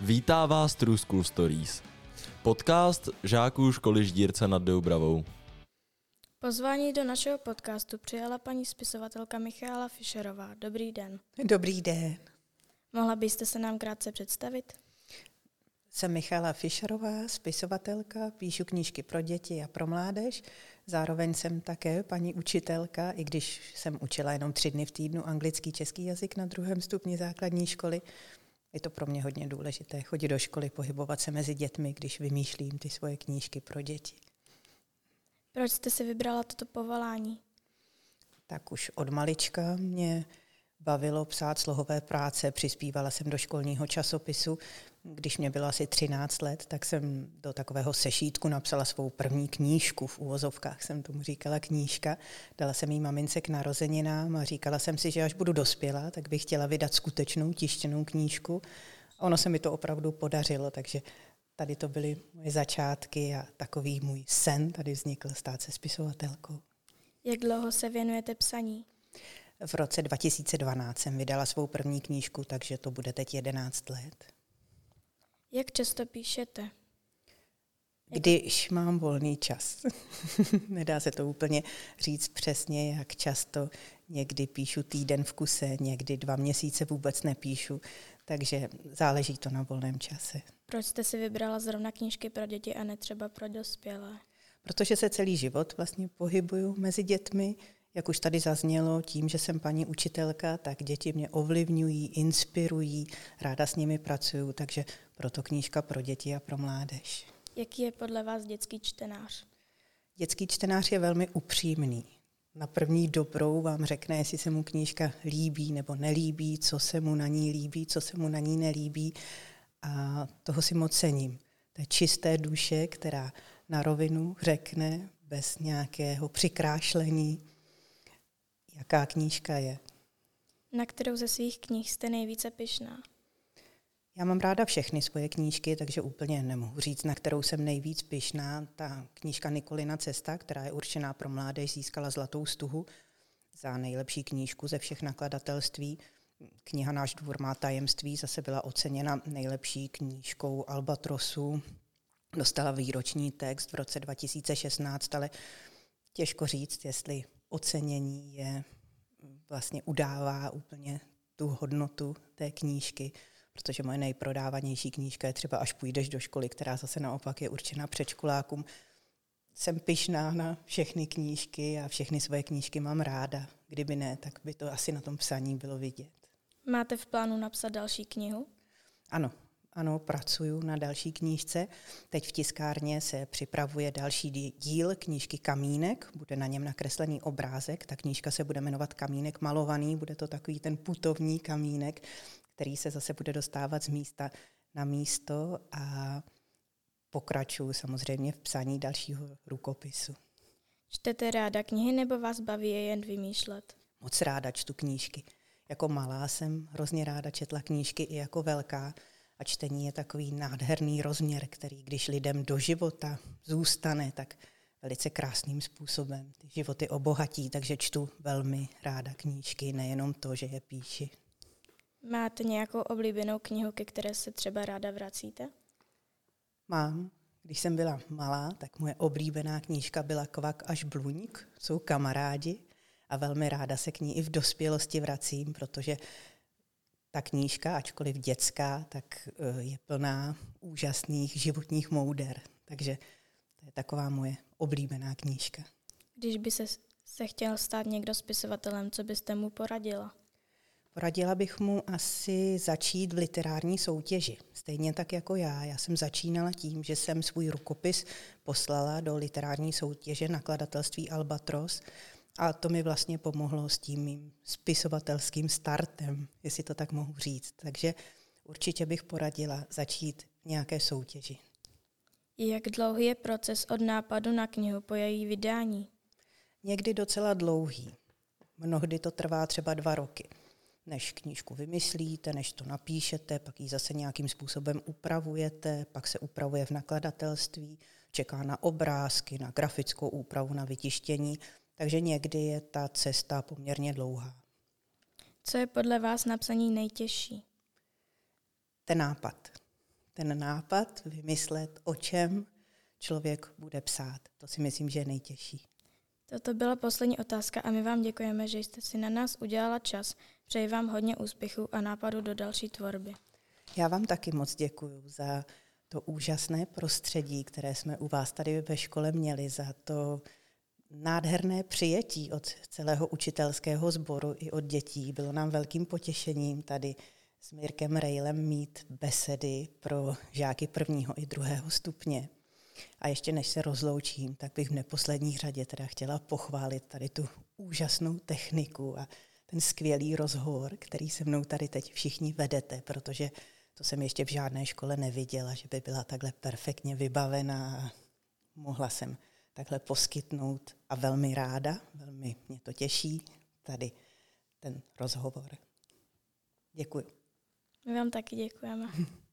Vítá vás True School Stories, podcast žáků školy Ždírce nad Doubravou. Pozvání do našeho podcastu přijala paní spisovatelka Michála Fischerová. Dobrý den. Dobrý den. Mohla byste se nám krátce představit? Jsem Michála Fischerová, spisovatelka, píšu knížky pro děti a pro mládež. Zároveň jsem také paní učitelka, i když jsem učila jenom tři dny v týdnu anglický, český jazyk na druhém stupni základní školy. Je to pro mě hodně důležité chodit do školy, pohybovat se mezi dětmi, když vymýšlím ty svoje knížky pro děti. Proč jste si vybrala toto povolání? Tak už od malička mě bavilo psát slohové práce, přispívala jsem do školního časopisu. Když mě bylo asi 13 let, tak jsem do takového sešítku napsala svou první knížku, v úvozovkách jsem tomu říkala knížka. Dala jsem jí mamince k narozeninám a říkala jsem si, že až budu dospělá, tak bych chtěla vydat skutečnou tištěnou knížku. A ono se mi to opravdu podařilo, takže tady to byly moje začátky a takový můj sen tady vznikl stát se spisovatelkou. Jak dlouho se věnujete psaní? V roce 2012 jsem vydala svou první knížku, takže to bude teď 11 let. Jak často píšete? Když mám volný čas. Nedá se to úplně říct přesně, jak často. Někdy píšu týden v kuse, někdy dva měsíce vůbec nepíšu, takže záleží to na volném čase. Proč jste si vybrala zrovna knížky pro děti a ne třeba pro dospělé? Protože se celý život vlastně pohybuju mezi dětmi, jak už tady zaznělo, tím, že jsem paní učitelka, tak děti mě ovlivňují, inspirují, ráda s nimi pracuju, takže proto knížka pro děti a pro mládež. Jaký je podle vás dětský čtenář? Dětský čtenář je velmi upřímný. Na první dobrou vám řekne, jestli se mu knížka líbí nebo nelíbí, co se mu na ní líbí, co se mu na ní nelíbí. A toho si moc cením. To je čisté duše, která na rovinu řekne bez nějakého přikrášlení, jaká knížka je. Na kterou ze svých knih jste nejvíce pyšná? Já mám ráda všechny svoje knížky, takže úplně nemohu říct, na kterou jsem nejvíc pyšná. Ta knížka Nikolina Cesta, která je určená pro mládež, získala Zlatou stuhu za nejlepší knížku ze všech nakladatelství. Kniha Náš dvůr má tajemství zase byla oceněna nejlepší knížkou Albatrosu. Dostala výroční text v roce 2016, ale těžko říct, jestli ocenění je vlastně udává úplně tu hodnotu té knížky, protože moje nejprodávanější knížka je třeba Až půjdeš do školy, která zase naopak je určena předškolákům. Jsem pyšná na všechny knížky a všechny svoje knížky mám ráda. Kdyby ne, tak by to asi na tom psaní bylo vidět. Máte v plánu napsat další knihu? Ano, ano, pracuju na další knížce. Teď v tiskárně se připravuje další díl knížky Kamínek. Bude na něm nakreslený obrázek. Ta knížka se bude jmenovat Kamínek malovaný. Bude to takový ten putovní kamínek, který se zase bude dostávat z místa na místo a pokračuju samozřejmě v psaní dalšího rukopisu. Čtete ráda knihy nebo vás baví je jen vymýšlet? Moc ráda čtu knížky. Jako malá jsem hrozně ráda četla knížky i jako velká a čtení je takový nádherný rozměr, který když lidem do života zůstane, tak velice krásným způsobem ty životy obohatí, takže čtu velmi ráda knížky, nejenom to, že je píši. Máte nějakou oblíbenou knihu, ke které se třeba ráda vracíte? Mám. Když jsem byla malá, tak moje oblíbená knížka byla Kvak až Bluňk, jsou kamarádi a velmi ráda se k ní i v dospělosti vracím, protože ta knížka, ačkoliv dětská, tak eh, je plná úžasných životních mouder. Takže to je taková moje oblíbená knížka. Když by se, se chtěl stát někdo spisovatelem, co byste mu poradila? Poradila bych mu asi začít v literární soutěži. Stejně tak jako já. Já jsem začínala tím, že jsem svůj rukopis poslala do literární soutěže nakladatelství Albatros a to mi vlastně pomohlo s tím mým spisovatelským startem, jestli to tak mohu říct. Takže určitě bych poradila začít nějaké soutěži. Jak dlouhý je proces od nápadu na knihu po její vydání? Někdy docela dlouhý. Mnohdy to trvá třeba dva roky. Než knížku vymyslíte, než to napíšete, pak ji zase nějakým způsobem upravujete, pak se upravuje v nakladatelství, čeká na obrázky, na grafickou úpravu, na vytištění takže někdy je ta cesta poměrně dlouhá. Co je podle vás napsaní nejtěžší? Ten nápad. ten nápad vymyslet, o čem člověk bude psát. To si myslím, že je nejtěžší. Toto byla poslední otázka a my vám děkujeme, že jste si na nás udělala čas. Přeji vám hodně úspěchů a nápadu do další tvorby. Já vám taky moc děkuji za to úžasné prostředí, které jsme u vás tady ve škole měli, za to nádherné přijetí od celého učitelského sboru i od dětí. Bylo nám velkým potěšením tady s Mirkem Rejlem mít besedy pro žáky prvního i druhého stupně. A ještě než se rozloučím, tak bych v neposlední řadě teda chtěla pochválit tady tu úžasnou techniku a ten skvělý rozhovor, který se mnou tady teď všichni vedete, protože to jsem ještě v žádné škole neviděla, že by byla takhle perfektně vybavená a mohla jsem takhle poskytnout a velmi ráda, velmi mě to těší, tady ten rozhovor. Děkuji. My vám taky děkujeme.